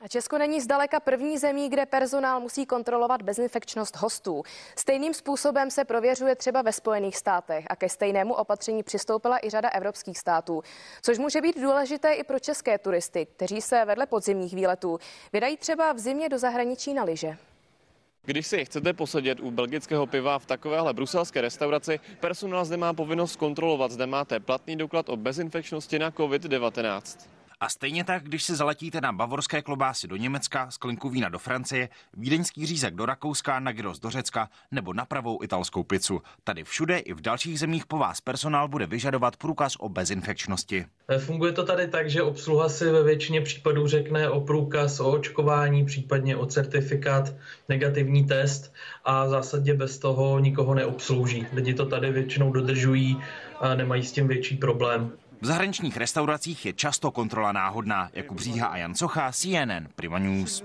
A Česko není zdaleka první zemí, kde personál musí kontrolovat bezinfekčnost hostů. Stejným způsobem se prověřuje třeba ve Spojených státech a ke stejnému opatření přistoupila i řada evropských států, což může být důležité i pro české turisty, kteří se vedle podzimních výletů vydají třeba v zimě do zahraničí na lyže. Když si chcete posedět u belgického piva v takovéhle bruselské restauraci, personál zde má povinnost kontrolovat, zde máte platný doklad o bezinfekčnosti na COVID-19. A stejně tak, když si zaletíte na bavorské klobásy do Německa, sklinku vína do Francie, vídeňský řízek do Rakouska, na gyros do Řecka nebo na pravou italskou pizzu. Tady všude i v dalších zemích po vás personál bude vyžadovat průkaz o bezinfekčnosti. Funguje to tady tak, že obsluha si ve většině případů řekne o průkaz, o očkování, případně o certifikát, negativní test a v zásadě bez toho nikoho neobslouží. Lidi to tady většinou dodržují a nemají s tím větší problém. V zahraničních restauracích je často kontrola náhodná. Jakub Bříha a Jan Socha, CNN Prima News.